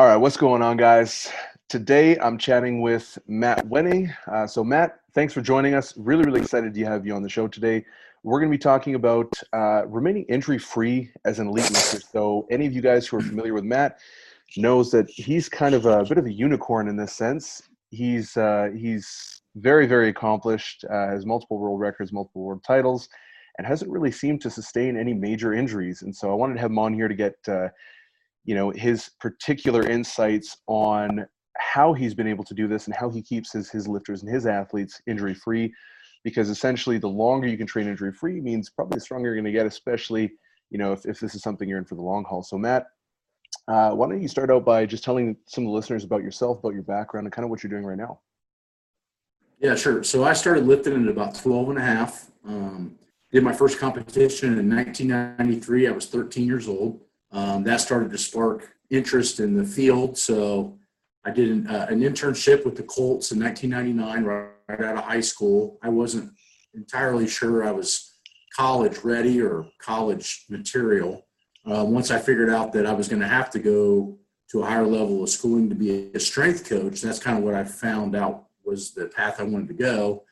All right, what's going on, guys? Today I'm chatting with Matt Wenning. Uh, so, Matt, thanks for joining us. Really, really excited to have you on the show today. We're going to be talking about uh, remaining injury free as an elite lifter. So, any of you guys who are familiar with Matt knows that he's kind of a bit of a unicorn in this sense. He's uh, he's very, very accomplished, uh, has multiple world records, multiple world titles, and hasn't really seemed to sustain any major injuries. And so, I wanted to have him on here to get uh, you know his particular insights on how he's been able to do this and how he keeps his his lifters and his athletes injury free because essentially the longer you can train injury free means probably the stronger you're going to get especially you know if, if this is something you're in for the long haul. So matt uh, why don't you start out by just telling some of the listeners about yourself about your background and kind of what you're doing right now? Yeah sure. So i started lifting at about 12 and a half um, did my first competition in 1993 i was 13 years old um, that started to spark interest in the field. So I did an, uh, an internship with the Colts in 1999, right, out of high school. I wasn't entirely sure I was college ready or college material. Uh, once I figured out that I was going to have to go to a higher level of schooling to be a strength coach, that's kind of what I found out was the path I wanted to go.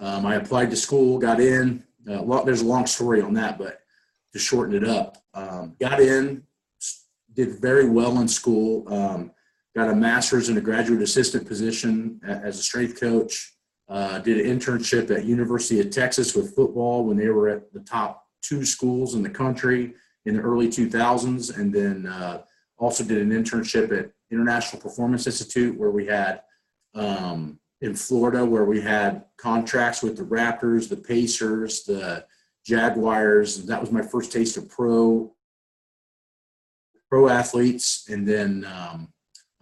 Um, I applied to school, got in. Uh, there's a long story on that, but to shorten it up. Um, got in, did very well in school. Um, got a master's and a graduate assistant position as a strength coach. Uh, did an internship at University of Texas with football when they were at the top two schools in the country in the early 2000s, and then uh, also did an internship at International Performance Institute where we had um, in Florida where we had contracts with the Raptors, the Pacers, the Jaguars. That was my first taste of pro pro athletes, and then um,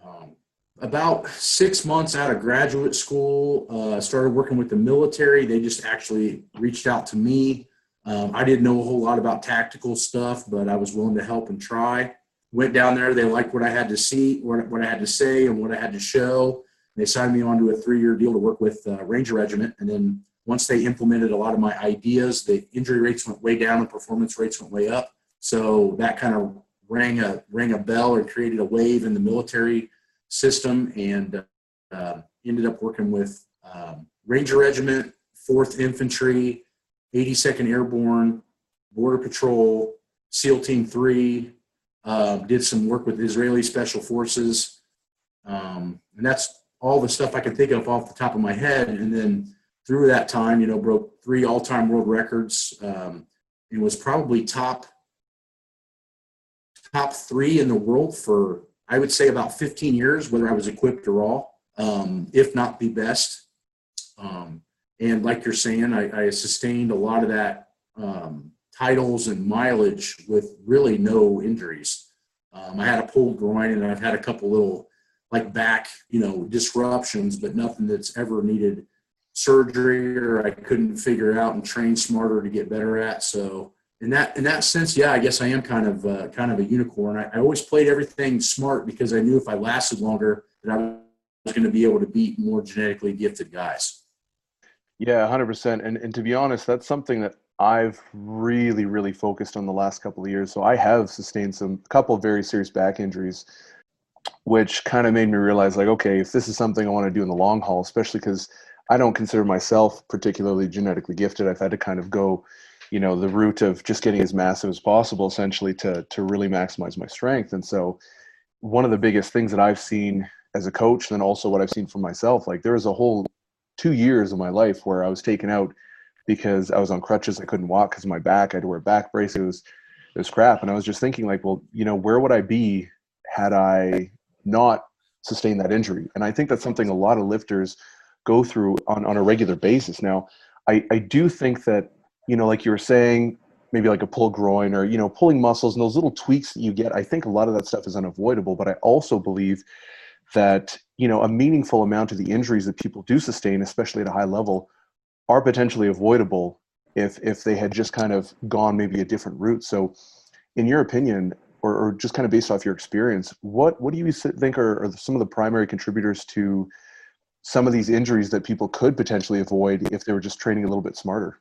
um, about six months out of graduate school, uh, started working with the military. They just actually reached out to me. Um, I didn't know a whole lot about tactical stuff, but I was willing to help and try. Went down there. They liked what I had to see, what, what I had to say, and what I had to show. They signed me onto a three-year deal to work with uh, Ranger Regiment, and then once they implemented a lot of my ideas, the injury rates went way down and performance rates went way up. So that kind of rang a rang a bell or created a wave in the military system, and uh, ended up working with um, Ranger Regiment, Fourth Infantry, 82nd Airborne, Border Patrol, SEAL Team Three. Uh, did some work with Israeli Special Forces, um, and that's all the stuff I can think of off the top of my head. And then through that time, you know, broke three all-time world records um, and was probably top top three in the world for I would say about 15 years, whether I was equipped or all, um, if not the best. Um, and like you're saying, I, I, sustained a lot of that um, titles and mileage with really no injuries. Um, I had a pulled groin, and I've had a couple little like back, you know, disruptions, but nothing that's ever needed surgery or I couldn't figure out and train smarter to get better at. So in that in that sense, yeah, I guess I am kind of uh, kind of a unicorn. I, I, always played everything smart because I knew if I lasted longer, that I was going to be able to beat more genetically gifted guys. Yeah, hundred percent. And and to be honest, that's something that I've really really focused on the last couple of years. So I have sustained some a couple very serious back injuries which kind of made me realize like okay if this is something i want to do in the long haul especially because I don't consider myself particularly genetically gifted. I've had to kind of go, you know, the route of just getting as massive as possible, essentially, to to really maximize my strength. And so, one of the biggest things that I've seen as a coach, and then also what I've seen for myself, like there was a whole two years of my life where I was taken out because I was on crutches. I couldn't walk because of my back. I had to wear back braces. It was, it was crap. And I was just thinking, like, well, you know, where would I be had I not sustained that injury? And I think that's something a lot of lifters go through on, on a regular basis. Now, I, I do think that, you know, like you were saying, maybe like a pull groin or, you know, pulling muscles and those little tweaks that you get, I think a lot of that stuff is unavoidable. But I also believe that, you know, a meaningful amount of the injuries that people do sustain, especially at a high level, are potentially avoidable if if they had just kind of gone maybe a different route. So, in your opinion, or, or just kind of based off your experience, what what do you think are, are some of the primary contributors to some of these injuries that people could potentially avoid if they were just training a little bit smarter?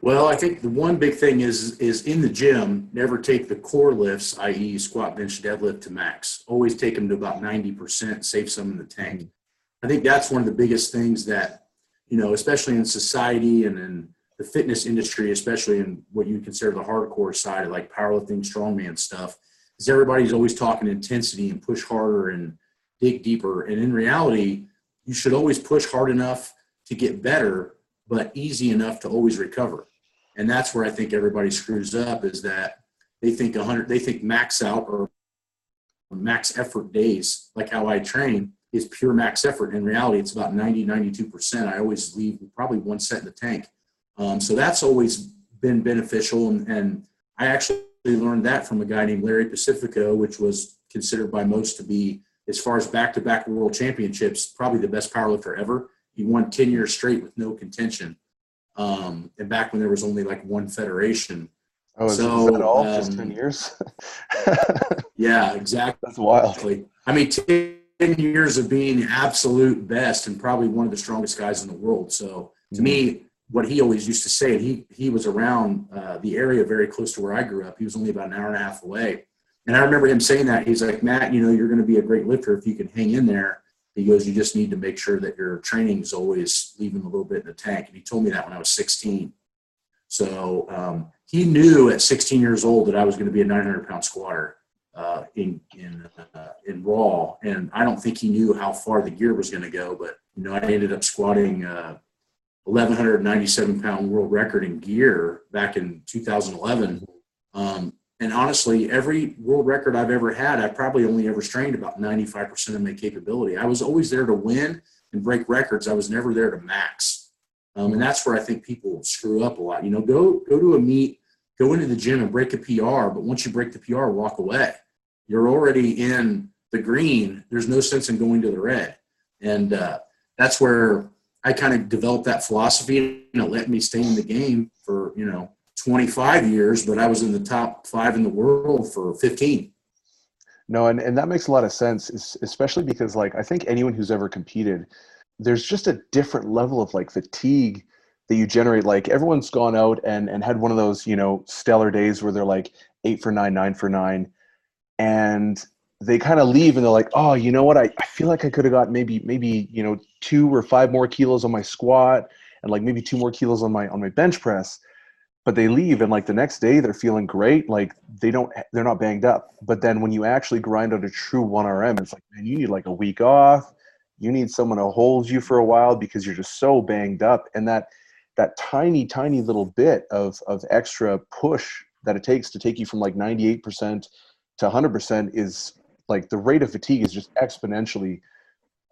Well, I think the one big thing is is in the gym, never take the core lifts, i.e., squat, bench, deadlift to max. Always take them to about ninety percent. Save some in the tank. Mm-hmm. I think that's one of the biggest things that you know, especially in society and in the fitness industry, especially in what you consider the hardcore side, like powerlifting, strongman stuff, is everybody's always talking intensity and push harder and dig deeper. And in reality, you should always push hard enough to get better, but easy enough to always recover. And that's where I think everybody screws up is that they think 100, they think max out or max effort days, like how I train, is pure max effort. In reality, it's about 90, 92%. I always leave probably one set in the tank. Um, so that's always been beneficial. And, and I actually learned that from a guy named Larry Pacifico, which was considered by most to be, as far as back to back world championships, probably the best powerlifter ever. He won 10 years straight with no contention. Um, and back when there was only like one federation. Oh, is, so, is that all? Um, Just 10 years? yeah, exactly. That's wild. I mean, 10 years of being absolute best and probably one of the strongest guys in the world. So to mm-hmm. me, what he always used to say, and he he was around uh, the area very close to where I grew up. He was only about an hour and a half away, and I remember him saying that. He's like, Matt, you know, you're going to be a great lifter if you can hang in there. He goes, you just need to make sure that your training is always leaving a little bit in the tank. And he told me that when I was 16. So um, he knew at 16 years old that I was going to be a 900 pound squatter uh, in in uh, in raw, and I don't think he knew how far the gear was going to go. But you know, I ended up squatting uh, 1197 pound world record in gear back in 2011. Um, and honestly, every world record I've ever had, I probably only ever strained about 95% of my capability. I was always there to win and break records. I was never there to max. Um, and that's where I think people screw up a lot. You know, go go to a meet, go into the gym and break a PR, but once you break the PR, walk away. You're already in the green. There's no sense in going to the red. And uh, that's where I kind of developed that philosophy and it let me stay in the game for, you know, 25 years, but I was in the top five in the world for 15. No, and, and that makes a lot of sense, especially because, like, I think anyone who's ever competed, there's just a different level of like fatigue that you generate. Like, everyone's gone out and, and had one of those, you know, stellar days where they're like eight for nine, nine for nine. And they kind of leave and they're like, oh, you know what? I, I feel like I could have got maybe, maybe, you know, two or five more kilos on my squat and like maybe two more kilos on my, on my bench press but they leave and like the next day they're feeling great like they don't they're not banged up. But then when you actually grind out a true 1rm it's like man you need like a week off. You need someone to hold you for a while because you're just so banged up. And that that tiny tiny little bit of of extra push that it takes to take you from like 98% to 100% is like the rate of fatigue is just exponentially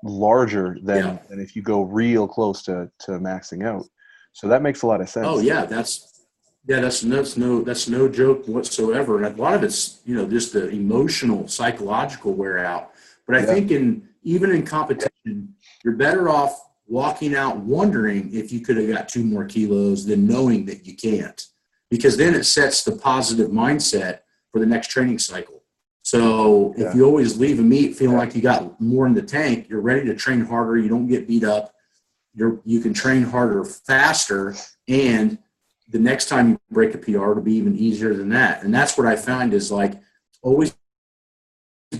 larger than, yeah. than if you go real close to to maxing out. So that makes a lot of sense. Oh yeah that's yeah, that's that's no that's no joke whatsoever. And a lot of it's you know just the emotional, psychological wear out. But I yeah. think in even in competition, you're better off walking out wondering if you could have got two more kilos than knowing that you can't, because then it sets the positive mindset for the next training cycle. So yeah. if you always leave a meet feeling like you got more in the tank, you're ready to train harder. You don't get beat up. You're you can train harder faster and the next time you break a PR, it'll be even easier than that. And that's what I find is like always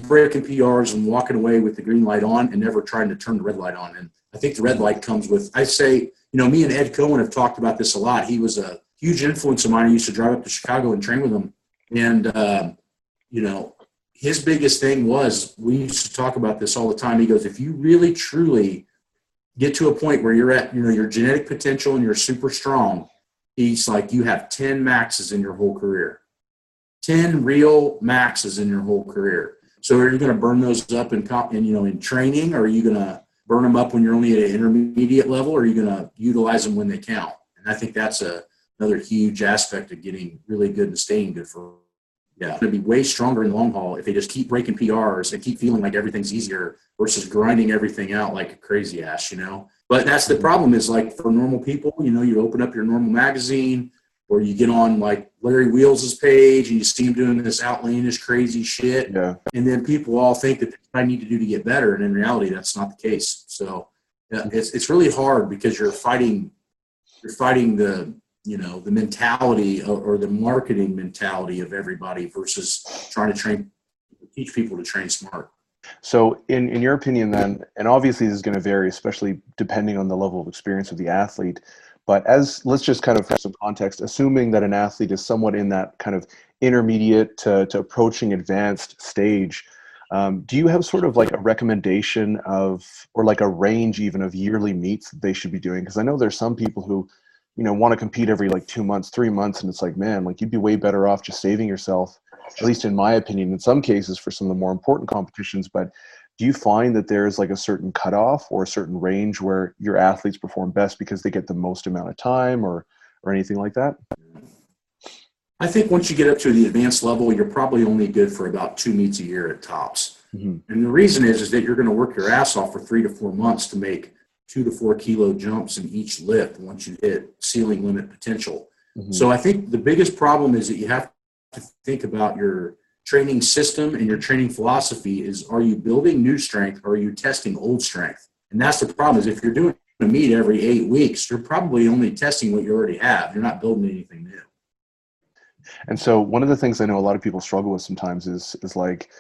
breaking PRs and walking away with the green light on and never trying to turn the red light on. And I think the red light comes with, I say, you know, me and Ed Coan have talked about this a lot. He was a huge influence of mine. I used to drive up to Chicago and train with him. And, uh, you know, his biggest thing was we used to talk about this all the time. He goes, if you really truly get to a point where you're at, you know, your genetic potential and you're super strong, he's like, you have 10 maxes in your whole career, 10 real maxes in your whole career. So are you going to burn those up in, in you know in training, or are you going to burn them up when you're only at an intermediate level, or are you going to utilize them when they count? And I think that's a, another huge aspect of getting really good and staying good for. Yeah, going to be way stronger in the long haul if they just keep breaking PRs and keep feeling like everything's easier versus grinding everything out like a crazy ass, you know. But that's the problem is like for normal people, you know, you open up your normal magazine or you get on like Larry Wheels' page and you see him doing this outlandish crazy shit. Yeah. And then people all think that I need to do to get better. And in reality, that's not the case. So it's, it's really hard because you're fighting, you're fighting the, you know the mentality or, or the marketing mentality of everybody versus trying to train teach people to train smart. So, in, in your opinion, then, and obviously this is going to vary, especially depending on the level of experience of the athlete. But as let's just kind of for some context, assuming that an athlete is somewhat in that kind of intermediate to, to approaching advanced stage, um, do you have sort of like a recommendation of, or like a range even of yearly meets that they should be doing? Because I know there's some people who, you know, want to compete every like two months, three months, and it's like, man, like you'd be way better off just saving yourself at least in my opinion, in some cases for some of the more important competitions. But do you find that there's like a certain cutoff or a certain range where your athletes perform best because they get the most amount of time or or anything like that? I think once you get up to the advanced level, you're probably only good for about two meets a year at tops. Mm-hmm. And the reason is is that you're going to work your ass off for three to four months to make two to four kilo jumps in each lift once you hit ceiling limit potential. Mm-hmm. So I think the biggest problem is that you have to think about your training system and your training philosophy is are you building new strength or are you testing old strength? And that's the problem is if you're doing a meet every eight weeks, you're probably only testing what you already have. You're not building anything new. And so one of the things I know a lot of people struggle with sometimes is is like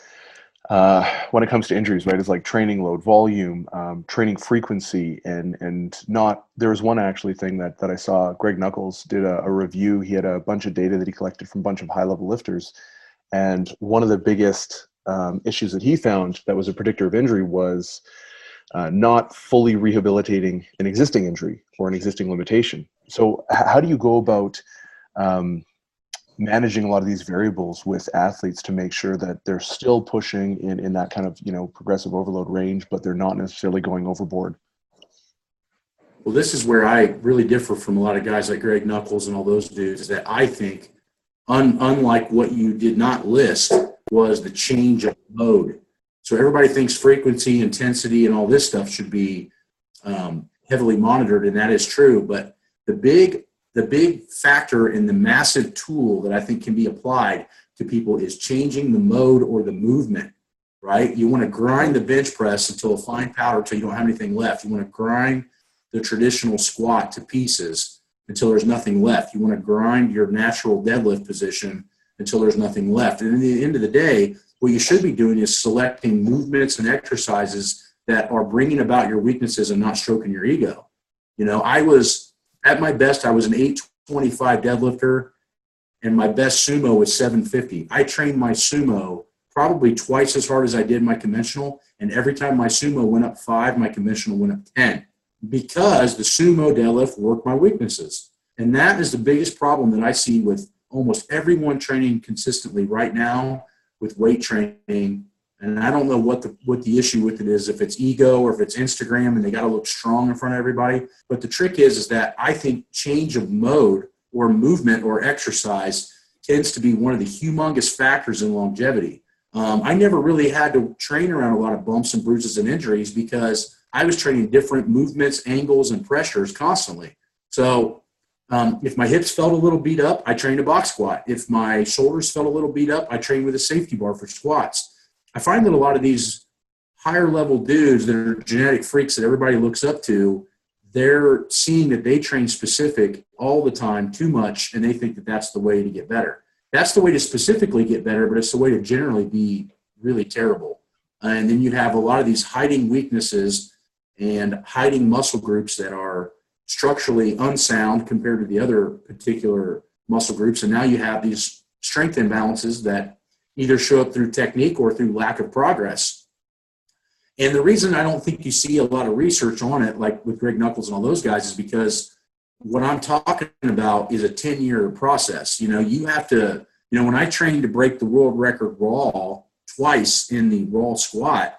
uh, when it comes to injuries, right, is like training load, volume, um, training frequency, and and not. There was one actually thing that that I saw. Greg Nuckols did a, a review. He had a bunch of data that he collected from a bunch of high level lifters, and one of the biggest um, issues that he found that was a predictor of injury was uh, not fully rehabilitating an existing injury or an existing limitation. So, h- how do you go about um, managing a lot of these variables with athletes to make sure that they're still pushing in, in that kind of you know progressive overload range but they're not necessarily going overboard. Well this is where i really differ from a lot of guys like greg Nuckols and all those dudes that i think un, unlike what you did not list was the change of mode. So everybody thinks frequency intensity and all this stuff should be um, heavily monitored and that is true but the big the big factor in the massive tool that I think can be applied to people is changing the mode or the movement, right? You want to grind the bench press until a fine powder until you don't have anything left. You want to grind the traditional squat to pieces until there's nothing left. You want to grind your natural deadlift position until there's nothing left. And at the end of the day, what you should be doing is selecting movements and exercises that are bringing about your weaknesses and not stroking your ego. You know, I was at my best, I was an 825 deadlifter, and my best sumo was 750. I trained my sumo probably twice as hard as I did my conventional, and every time my sumo went up five, my conventional went up 10 because the sumo deadlift worked my weaknesses. And that is the biggest problem that I see with almost everyone training consistently right now with weight training and I don't know what the what the issue with it is, if it's ego or if it's Instagram and they got to look strong in front of everybody. But the trick is, is that I think change of mode or movement or exercise tends to be one of the humongous factors in longevity. Um, I never really had to train around a lot of bumps and bruises and injuries because I was training different movements, angles, and pressures constantly. So um, if my hips felt a little beat up, I trained a box squat. If my shoulders felt a little beat up, I trained with a safety bar for squats. I find that a lot of these higher level dudes that are genetic freaks that everybody looks up to, they're seeing that they train specific all the time too much, and they think that that's the way to get better. That's the way to specifically get better, but it's the way to generally be really terrible. And then you have a lot of these hiding weaknesses and hiding muscle groups that are structurally unsound compared to the other particular muscle groups. And now you have these strength imbalances that either show up through technique or through lack of progress. And the reason I don't think you see a lot of research on it, like with Greg Nuckols and all those guys, is because what I'm talking about is a 10 year process. You know, you have to, you know, when I trained to break the world record raw twice in the raw squat,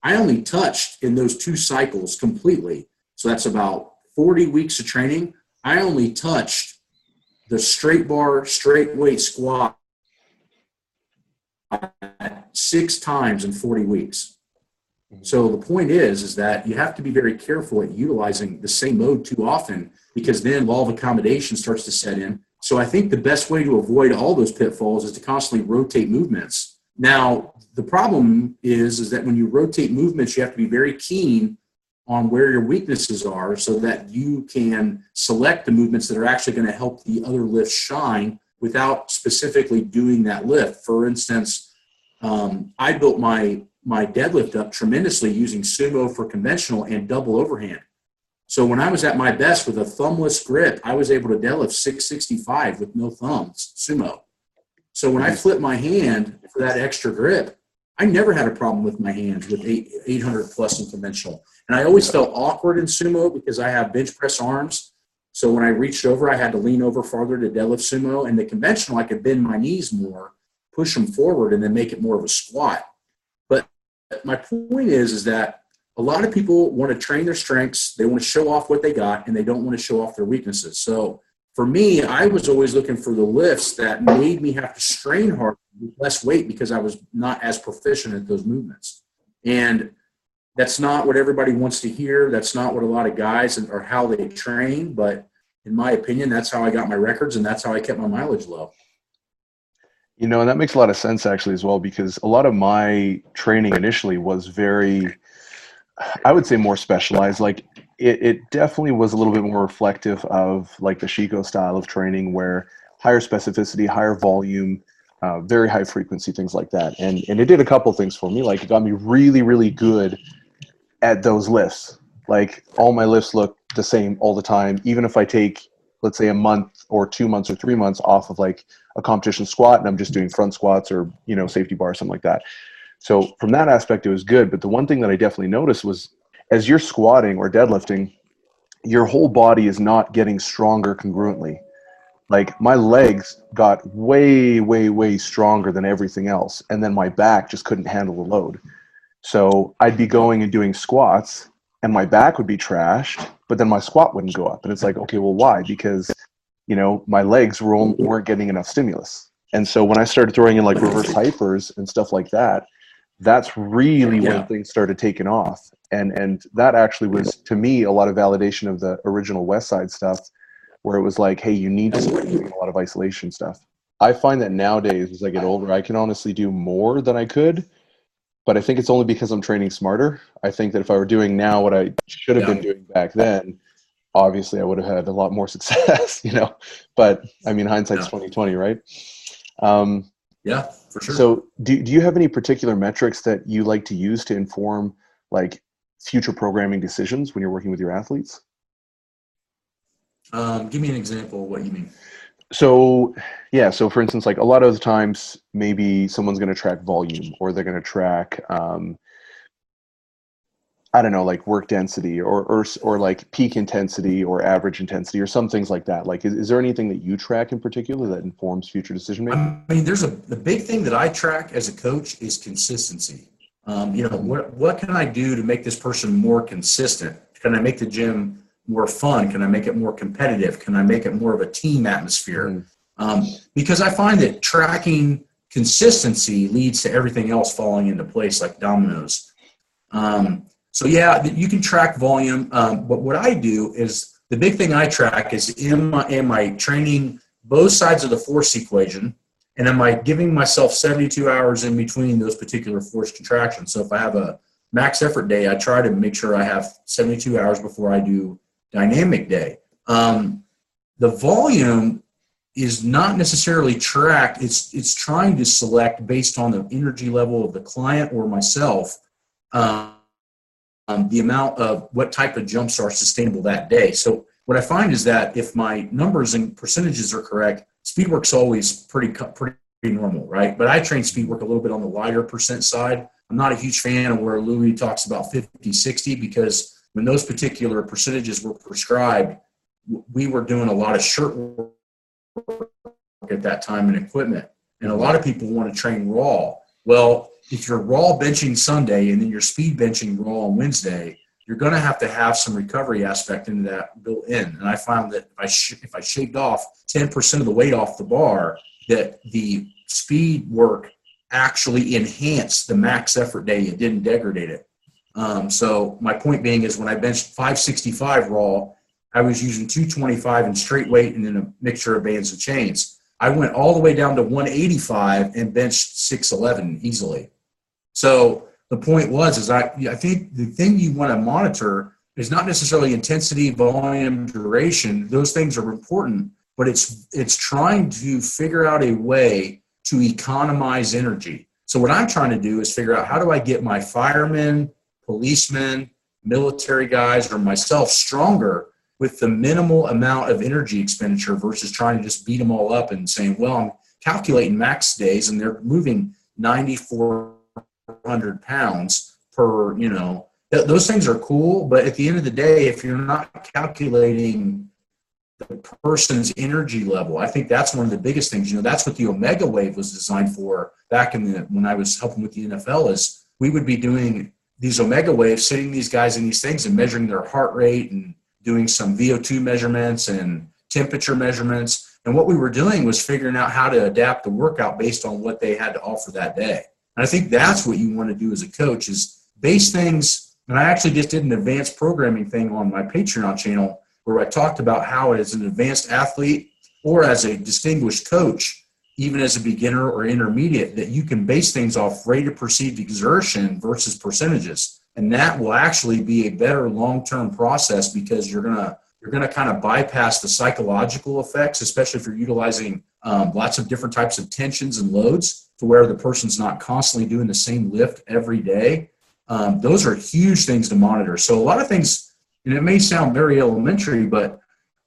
I only touched in those two cycles completely. So that's about 40 weeks of training. I only touched the straight bar, straight weight squat six times in 40 weeks. Mm-hmm. So the point is, is that you have to be very careful at utilizing the same mode too often because then law of accommodation starts to set in. So I think the best way to avoid all those pitfalls is to constantly rotate movements. Now, the problem is, is that when you rotate movements, you have to be very keen on where your weaknesses are so that you can select the movements that are actually going to help the other lifts shine without specifically doing that lift. For instance, um, I built my my deadlift up tremendously using sumo for conventional and double overhand. So when I was at my best with a thumbless grip, I was able to deadlift 665 with no thumbs, sumo. So when I flip my hand for that extra grip, I never had a problem with my hands with eight, 800 plus in conventional. And I always felt awkward in sumo because I have bench press arms. So when I reached over, I had to lean over farther to deadlift sumo. And the conventional, I could bend my knees more, push them forward, and then make it more of a squat. But my point is, is that a lot of people want to train their strengths, they want to show off what they got, and they don't want to show off their weaknesses. So for me, I was always looking for the lifts that made me have to strain harder with less weight because I was not as proficient at those movements. And that's not what everybody wants to hear. That's not what a lot of guys or how they train. But in my opinion, that's how I got my records and that's how I kept my mileage low. You know, and that makes a lot of sense actually as well because a lot of my training initially was very, I would say more specialized. Like it, it definitely was a little bit more reflective of like the Sheiko style of training where higher specificity, higher volume, uh, very high frequency, things like that. And, and it did a couple things for me. Like it got me really, really good at those lifts. Like all my lifts look the same all the time, even if I take, let's say, a month or two months or three months off of like a competition squat and I'm just doing front squats or, you know, safety bar, something like that. So from that aspect, it was good. But the one thing that I definitely noticed was as you're squatting or deadlifting, your whole body is not getting stronger congruently. Like my legs got way, way, way stronger than everything else. And then my back just couldn't handle the load. So I'd be going and doing squats and my back would be trashed, but then my squat wouldn't go up. And it's like, okay, well, why? Because, you know, my legs were, weren't getting enough stimulus. And so when I started throwing in like reverse hypers and stuff like that, that's really yeah. when things started taking off. And and that actually was to me a lot of validation of the original West Side stuff, where it was like, hey, you need to start doing a lot of isolation stuff. I find that nowadays, as I get older, I can honestly do more than I could but I think it's only because I'm training smarter. I think that if I were doing now what I should have yeah. been doing back then, obviously I would have had a lot more success, you know. But I mean, hindsight's twenty yeah. twenty, right? Um, yeah, for sure. So, do do you have any particular metrics that you like to use to inform like future programming decisions when you're working with your athletes? Um, give me an example of what you mean so yeah so for instance like a lot of the times maybe someone's going to track volume or they're going to track um, i don't know like work density or, or or like peak intensity or average intensity or some things like that. Like is, is there anything that you track in particular that informs future decision making? i mean there's a the big thing that i track as a coach is consistency. Um, you know what what can i do to make this person more consistent? Can i make the gym more fun? Can I make it more competitive? Can I make it more of a team atmosphere? Mm. Um, because I find that tracking consistency leads to everything else falling into place like dominoes. Um, so yeah, you can track volume, um, but what I do is the big thing I track is am I, am I training both sides of the force equation, and am I giving myself 72 hours in between those particular force contractions? So if I have a max effort day, I try to make sure I have 72 hours before I do dynamic day. Um, the volume is not necessarily tracked. It's it's trying to select based on the energy level of the client or myself, um, the amount of what type of jumps are sustainable that day. So what I find is that if my numbers and percentages are correct, speed work's always pretty pretty normal, right? But I train speed work a little bit on the lighter percent side. I'm not a huge fan of where Louie talks about 50, 60 because when those particular percentages were prescribed, we were doing a lot of shirt work at that time and equipment. And a lot of people want to train raw. Well, if you're raw benching Sunday and then you're speed benching raw on Wednesday, you're going to have to have some recovery aspect into that built in. And I found that if I sh- if I shaved off 10% of the weight off the bar, that the speed work actually enhanced the max effort day. It didn't degrade it. Um, so my point being is when I benched 565 raw, I was using 225 in straight weight and then a mixture of bands and chains. I went all the way down to 185 and benched 611 easily. So the point was is I I think the thing you want to monitor is not necessarily intensity, volume, duration. Those things are important, but it's it's trying to figure out a way to economize energy. So what I'm trying to do is figure out how do I get my firemen, policemen, military guys, or myself stronger with the minimal amount of energy expenditure versus trying to just beat them all up and saying, well, I'm calculating max days and they're moving 9,400 pounds per, you know, th- those things are cool. But at the end of the day, if you're not calculating the person's energy level, I think that's one of the biggest things. You know, that's what the Omega Wave was designed for back in the, when I was helping with the NFL is we would be doing these Omega Waves, sitting these guys in these things and measuring their heart rate and doing some VO2 measurements and temperature measurements and what we were doing was figuring out how to adapt the workout based on what they had to offer that day. And I think that's what you want to do as a coach is base things. And I actually just did an advanced programming thing on my Patreon channel where I talked about how as an advanced athlete or as a distinguished coach, even as a beginner or intermediate, that you can base things off rate of perceived exertion versus percentages. And that will actually be a better long-term process because you're to you're to kind of bypass the psychological effects, especially if you're utilizing um, lots of different types of tensions and loads to where the person's not constantly doing the same lift every day. Um, those are huge things to monitor. So a lot of things, and it may sound very elementary, but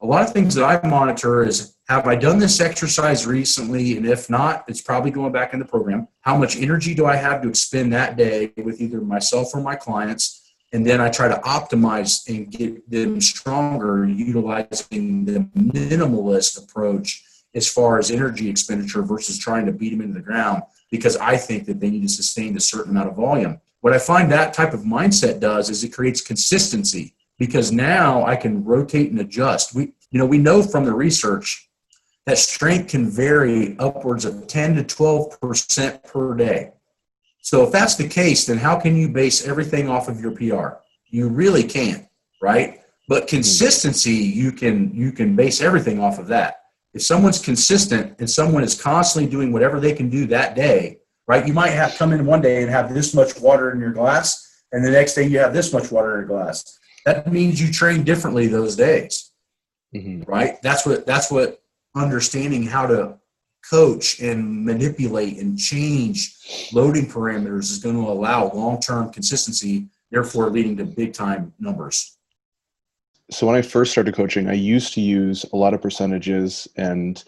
a lot of things that I monitor is have I done this exercise recently? And if not, it's probably going back in the program. How much energy do I have to expend that day with either myself or my clients? and then I try to optimize and get them stronger utilizing the minimalist approach as far as energy expenditure versus trying to beat them into the ground because I think that they need to sustain a certain amount of volume. What I find that type of mindset does is it creates consistency because now I can rotate and adjust. We you know we know from the research that strength can vary upwards of 10 to 12% per day. So if that's the case, then how can you base everything off of your PR? You really can't, right? But hmm. consistency, you can you can base everything off of that. If someone's consistent and someone is constantly doing whatever they can do that day, right? You might have come in one day and have this much water in your glass, and the next day you have this much water in your glass. That means you train differently those days, mm-hmm. right? That's what that's what understanding how to coach and manipulate and change loading parameters is going to allow long-term consistency therefore leading to big time numbers. So when i first started coaching i used to use a lot of percentages and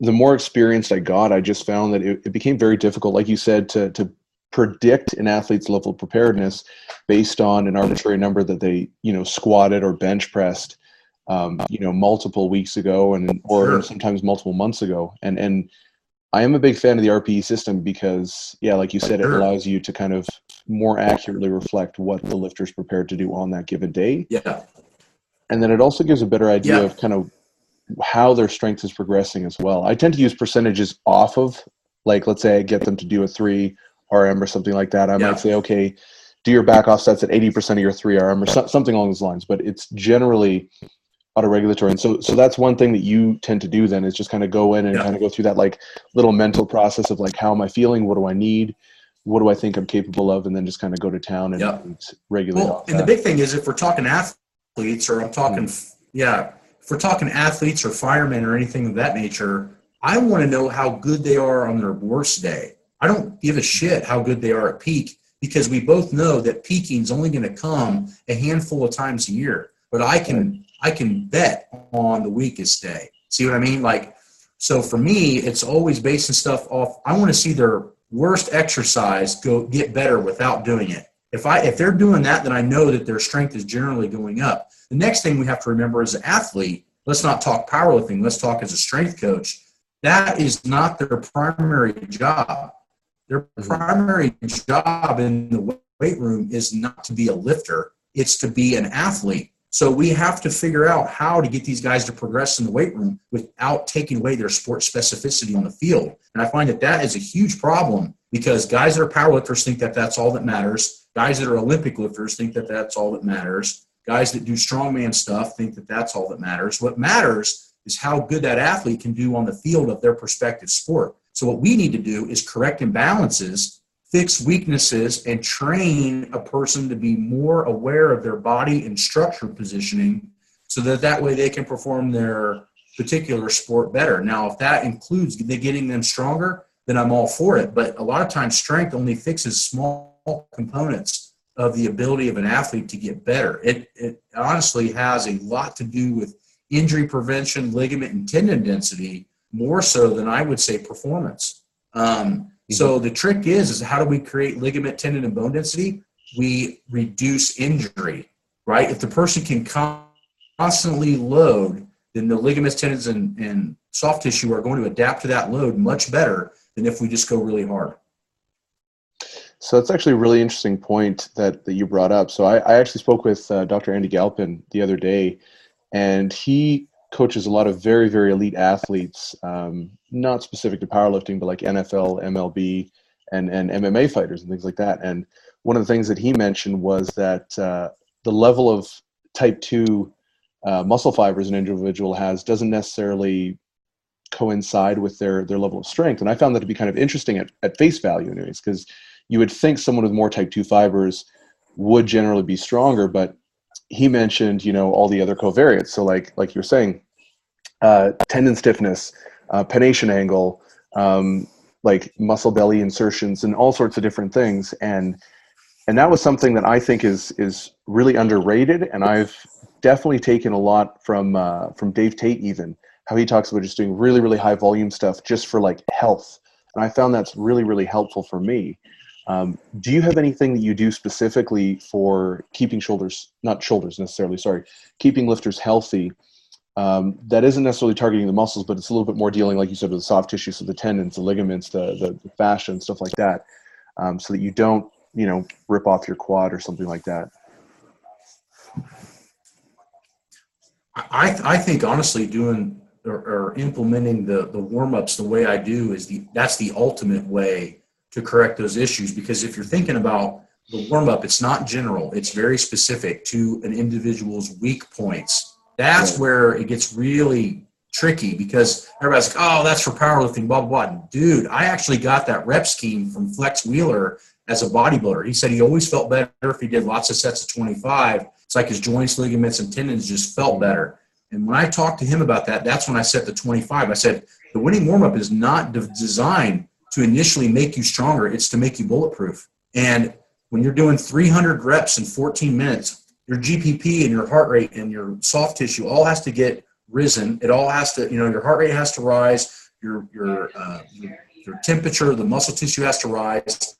the more experienced i got i just found that it, it became very difficult like you said to, to predict an athlete's level of preparedness based on an arbitrary number that they you know squatted or bench pressed um, you know, multiple weeks ago and or sure. sometimes multiple months ago. And and I am a big fan of the RPE system because, yeah, like you said, it allows you to kind of more accurately reflect what the lifter's prepared to do on that given day. Yeah. And then it also gives a better idea yeah. of kind of how their strength is progressing as well. I tend to use percentages off of, like, let's say I get them to do a three RM or something like that. I yeah. might say, okay, do your back offsets at 80% of your three RM or so, something along those lines. But it's generally auto-regulatory and so so that's one thing that you tend to do then is just kind of go in and yeah. kind of go through that like little mental process of like how am i feeling what do i need what do i think i'm capable of and then just kind of go to town and, yep. and regulate well, and that. the big thing is if we're talking athletes or i'm talking mm-hmm. yeah if we're talking athletes or firemen or anything of that nature i want to know how good they are on their worst day i don't give a shit how good they are at peak because we both know that peaking is only going to come a handful of times a year but i can I can bet on the weakest day. See what I mean? Like, so for me, it's always basing stuff off. I want to see their worst exercise go get better without doing it. If I if they're doing that, then I know that their strength is generally going up. The next thing we have to remember as an athlete, let's not talk powerlifting. Let's talk as a strength coach. That is not their primary job. Their mm-hmm. primary job in the weight room is not to be a lifter. It's to be an athlete so we have to figure out how to get these guys to progress in the weight room without taking away their sport specificity on the field. And I find that that is a huge problem because guys that are powerlifters think that that's all that matters. Guys that are Olympic lifters think that that's all that matters. Guys that do strongman stuff think that that's all that matters. What matters is how good that athlete can do on the field of their prospective sport. So what we need to do is correct imbalances fix weaknesses and train a person to be more aware of their body and structure positioning so that that way they can perform their particular sport better. Now, if that includes getting them stronger, then I'm all for it. But a lot of times, strength only fixes small components of the ability of an athlete to get better. It, it honestly has a lot to do with injury prevention, ligament and tendon density, more so than I would say performance. Um, so the trick is, is how do we create ligament, tendon, and bone density? We reduce injury, right? If the person can constantly load, then the ligaments, tendons, and, and soft tissue are going to adapt to that load much better than if we just go really hard. So that's actually a really interesting point that, that you brought up. So I, I actually spoke with uh, Dr. Andy Galpin the other day, and he coaches a lot of very, very elite athletes, um, not specific to powerlifting, but like NFL, MLB, and, and MMA fighters and things like that. And one of the things that he mentioned was that uh, the level of type 2 uh, muscle fibers an individual has doesn't necessarily coincide with their their level of strength. And I found that to be kind of interesting at, at face value, anyways, because you would think someone with more type 2 fibers would generally be stronger, but he mentioned, you know, all the other covariates. So like like you're saying, uh, tendon stiffness, uh, pennation angle, um, like muscle belly insertions, and all sorts of different things. And and that was something that I think is is really underrated. And I've definitely taken a lot from uh, from Dave Tate even how he talks about just doing really really high volume stuff just for like health. And I found that's really really helpful for me. Um, do you have anything that you do specifically for keeping shoulders, not shoulders necessarily, sorry, keeping lifters healthy um, that isn't necessarily targeting the muscles, but it's a little bit more dealing, like you said, with the soft tissue, so the tendons, the ligaments, the, the, the fascia, and stuff like that, um, so that you don't, you know, rip off your quad or something like that? I, I think honestly doing or, or implementing the, the warm-ups the way I do is the that's the ultimate way to correct those issues because if you're thinking about the warm up, it's not general, it's very specific to an individual's weak points. That's where it gets really tricky because everybody's like, oh, that's for powerlifting, blah, blah, blah. Dude, I actually got that rep scheme from Flex Wheeler as a bodybuilder. He said he always felt better if he did lots of sets of 25. It's like his joints, ligaments, and tendons just felt better. And when I talked to him about that, that's when I set the 25. I said, the Wenning warm up is not designed to initially make you stronger, it's to make you bulletproof. And when you're doing 300 reps in 14 minutes, your GPP and your heart rate and your soft tissue all has to get risen. It all has to, you know, your heart rate has to rise, your your uh, your, your temperature, the muscle tissue has to rise,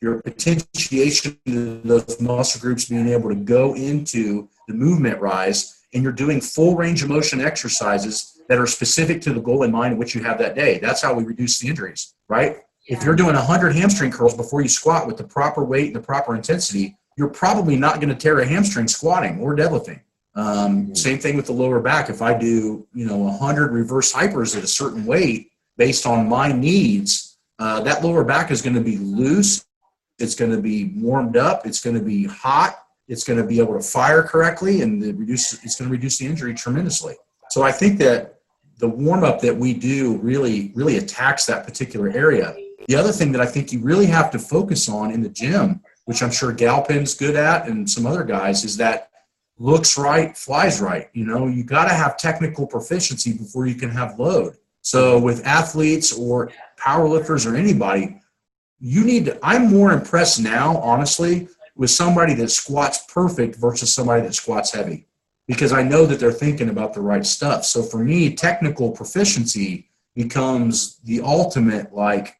your potentiation of those muscle groups being able to go into the movement rise, and you're doing full range of motion exercises that are specific to the goal in mind in which you have that day. That's how we reduce the injuries, right? Yeah. If you're doing 100 hamstring curls before you squat with the proper weight and the proper intensity, you're probably not going to tear a hamstring squatting or deadlifting. Um, mm-hmm. Same thing with the lower back. If I do, you know, 100 reverse hypers at a certain weight based on my needs, uh, that lower back is going to be loose. It's going to be warmed up. It's going to be hot. It's going to be able to fire correctly, and reduce. It's going to reduce the injury tremendously. So I think that the warm up that we do really really attacks that particular area. The other thing that I think you really have to focus on in the gym, which I'm sure Galpin's good at and some other guys, is that looks right, flies right. You know, you got to have technical proficiency before you can have load. So with athletes or powerlifters or anybody, you need to, I'm more impressed now, honestly, with somebody that squats perfect versus somebody that squats heavy because I know that they're thinking about the right stuff. So for me, technical proficiency becomes the ultimate like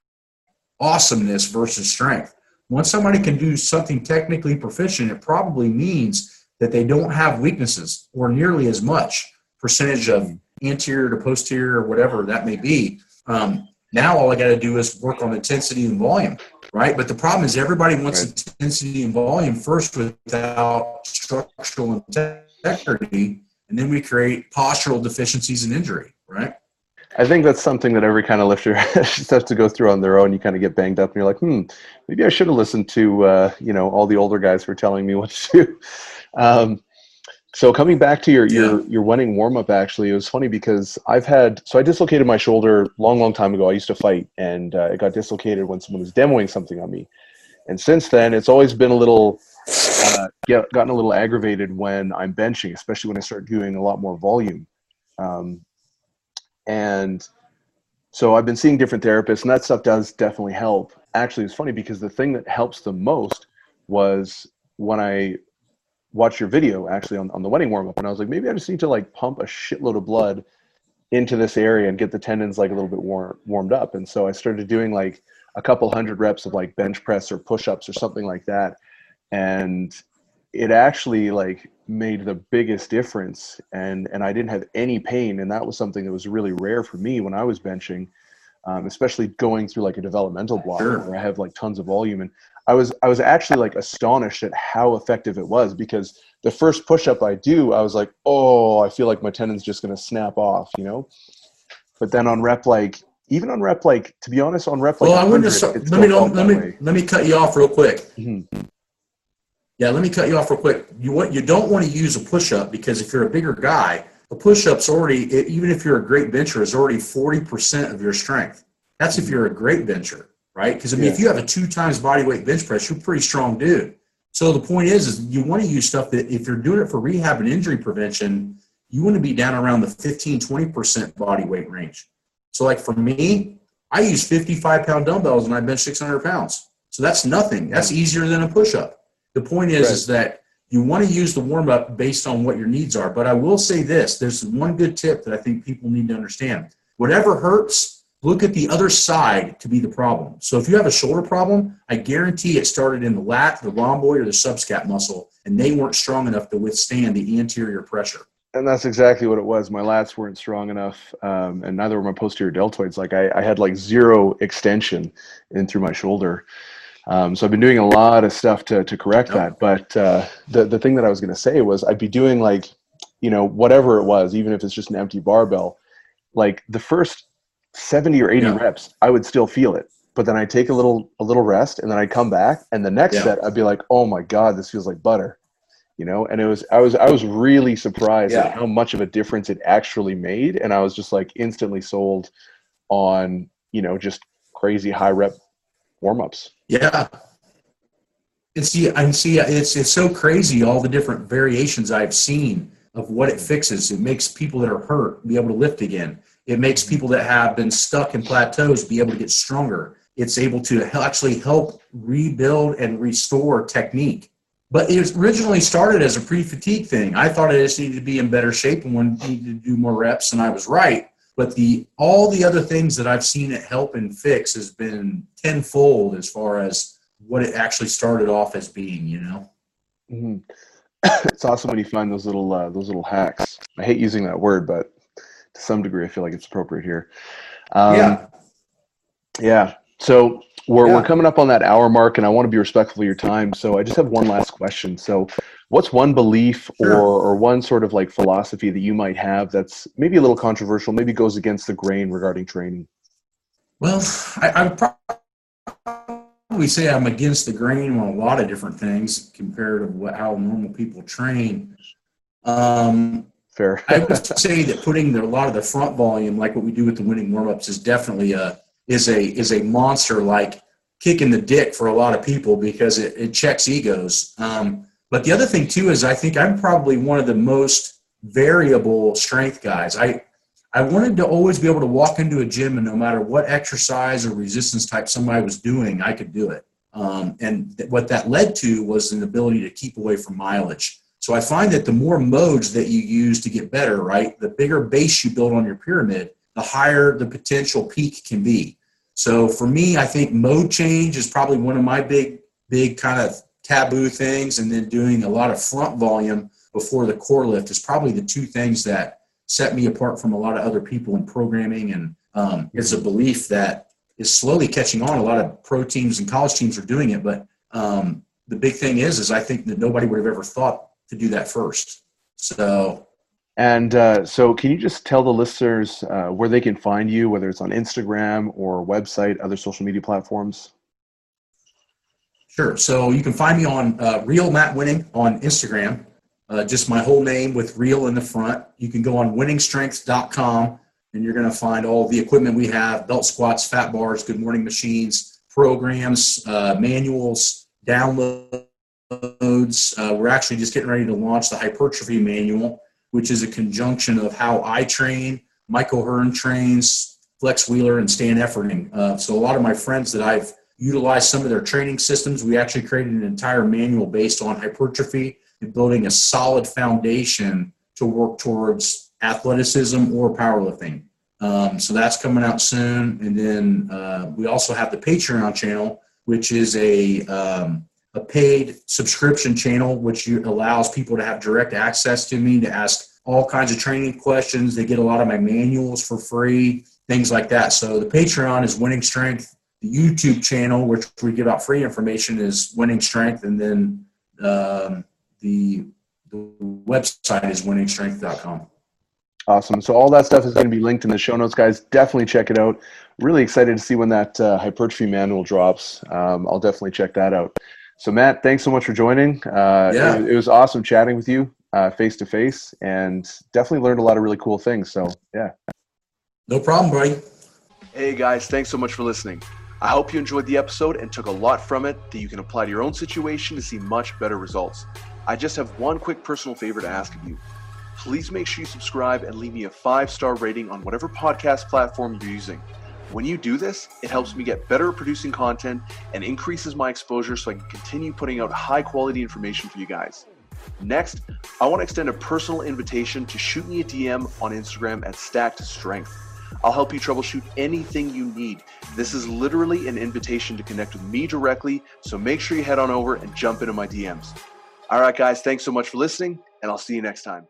awesomeness versus strength. Once somebody can do something technically proficient, it probably means that they don't have weaknesses or nearly as much percentage of anterior to posterior or whatever that may be. Um, now all I got to do is work on intensity and volume, right? But the problem is everybody wants right. intensity and volume first without structural integrity integrity, and then we create postural deficiencies and injury, right? I think that's something that every kind of lifter just has to go through on their own. You kind of get banged up, and you're like, hmm, maybe I should have listened to uh, you know all the older guys who are telling me what to do. Um, So coming back to your Yeah. your your Wenning warm up, actually, it was funny because I've had so I dislocated my shoulder long, long time ago. I used to fight, and uh, it got dislocated when someone was demoing something on me, and since then it's always been a little get, gotten a little aggravated when I'm benching, especially when I start doing a lot more volume, um, and so I've been seeing different therapists, and that stuff does definitely help. Actually, it's funny because the thing that helps the most was when I watched your video actually on, on the Wenning warm up and I was like, maybe I just need to like pump a shitload of blood into this area and get the tendons like a little bit warm, warmed up. And so I started doing like a couple hundred reps of like bench press or push ups or something like that. And it actually like made the biggest difference and and I didn't have any pain and that was something that was really rare for me when I was benching um, especially going through like a developmental block Sure. where I have like tons of volume and I was I was actually like astonished at how effective it was because the first push up I do, I was like, oh, I feel like my tendon's just gonna snap off, you know. But then on rep like even on rep like to be honest, on rep like Well, I wouldn't 100, have, let me felt let me way. let me cut you off real quick. Mhm. Yeah, let me cut you off real quick. You what you don't want to use a push up because if you're a bigger guy, a push up's already even if you're a great bencher is already forty percent of your strength. That's if mm-hmm. you're a great bencher, right? Because I mean, if you have a two times body weight bench press, you're a pretty strong dude. So the point is, is you want to use stuff that if you're doing it for rehab and injury prevention, you want to be down around the 15, 20% body weight range. So like for me, I use 55 pound dumbbells and I bench 600 pounds. So that's nothing. That's easier than a push up. The point is, Right. is that you want to use the warm up based on what your needs are. But I will say this: there's one good tip that I think people need to understand. Whatever hurts, look at the other side to be the problem. So if you have a shoulder problem, I guarantee it started in the lat, the rhomboid, or the subscap muscle, and they weren't strong enough to withstand the anterior pressure. And that's exactly what it was. My lats weren't strong enough, um, and neither were my posterior deltoids. Like I, I had like zero extension in through my shoulder. Um, so I've been doing a lot of stuff to to correct that. But uh, the the thing that I was going to say was I'd be doing like, you know, whatever it was, even if it's just an empty barbell. Like the first seventy or eighty Yeah. reps, I would still feel it. But then I'd take a little a little rest, and then I'd come back, and the next Yeah. set I'd be like, oh my god, this feels like butter you know and it was i was i was really surprised Yeah. at how much of a difference it actually made and i was just like instantly sold on you know just crazy high rep warm-ups Yeah. And see, and see, it's it's so crazy all the different variations I've seen of what it fixes. It makes people that are hurt be able to lift again. It makes people that have been stuck in plateaus be able to get stronger. It's able to actually help rebuild and restore technique. But it originally started as a pre-fatigue thing. I thought I just needed to be in better shape and needed to do more reps, and I was right. But the all the other things that I've seen it help and fix has been tenfold as far as what it actually started off as being. You know. hmm it's awesome when you find those little uh, those little hacks i hate using that word but to some degree i feel like it's appropriate here um, yeah. yeah so we're, Yeah. we're coming up on that hour mark and i want to be respectful of your time so i just have one last question so what's one belief Sure. or, or one sort of like philosophy that you might have that's maybe a little controversial maybe goes against the grain regarding training Well, I, I would probably say I'm against the grain on a lot of different things compared to what, how normal people train. Um, fair I would say that putting the, a lot of the front volume, like what we do with the Wenning warmups, is definitely a is a is a monster like kicking the dick for a lot of people because it, it checks egos. Um, but the other thing too is I think I'm probably one of the most variable strength guys. I I wanted to always be able to walk into a gym and no matter what exercise or resistance type somebody was doing, I could do it. Um, and th- what that led to was an ability to keep away from mileage. So I find that the more modes that you use to get better, right, the bigger base you build on your pyramid, the higher the potential peak can be. So for me, I think mode change is probably one of my big, big kind of taboo things. And then doing a lot of front volume before the core lift is probably the two things that set me apart from a lot of other people in programming. And um, it's a belief that is slowly catching on. A lot of pro teams and college teams are doing it, but um, the big thing is, is I think that nobody would have ever thought to do that first. So And uh, so, can you just tell the listeners uh, where they can find you, whether it's on Instagram or website, other social media platforms? Sure. So you can find me on uh, Real Matt Wenning on Instagram. uh, just my whole name with real in the front. You can go on wenningstrength.com and you're going to find all the equipment we have belt squats, fat bars, good morning machines, programs, uh, manuals, downloads. Uh, we're actually just getting ready to launch the hypertrophy manual, which is a conjunction of how I train, Michael Hearn trains, Flex Wheeler, and Stan Efferding. Uh, so a lot of my friends that I've utilized some of their training systems, we actually created an entire manual based on hypertrophy and building a solid foundation to work towards athleticism or powerlifting. Um, so that's coming out soon. And then uh, we also have the Patreon channel, which is a um, a paid subscription channel, which allows people to have direct access to me to ask all kinds of training questions. They get a lot of my manuals for free, things like that. So the Patreon is Wenning Strength. The YouTube channel, which we give out free information, is Wenning Strength, and then um, the the website is wenningstrength.com. Awesome. So all that stuff is going to be linked in the show notes, guys. Definitely check it out. Really excited to see when that uh, hypertrophy manual drops. Um, I'll definitely check that out. So Matt, thanks so much for joining. Uh, yeah. It, it, was awesome chatting with you face to face, and definitely learned a lot of really cool things. So yeah. No problem, buddy. Hey guys, thanks so much for listening. I hope you enjoyed the episode and took a lot from it that you can apply to your own situation to see much better results. I just have one quick personal favor to ask of you please make sure you subscribe and leave me a five star rating on whatever podcast platform you're using. When you do this, it helps me get better at producing content and increases my exposure so I can continue putting out high quality information for you guys. Next, I want to extend a personal invitation to shoot me a DM on Instagram at Stacked Strength. I'll help you troubleshoot anything you need. This is literally an invitation to connect with me directly, so make sure you head on over and jump into my DMs. All right, guys, thanks so much for listening, and I'll see you next time.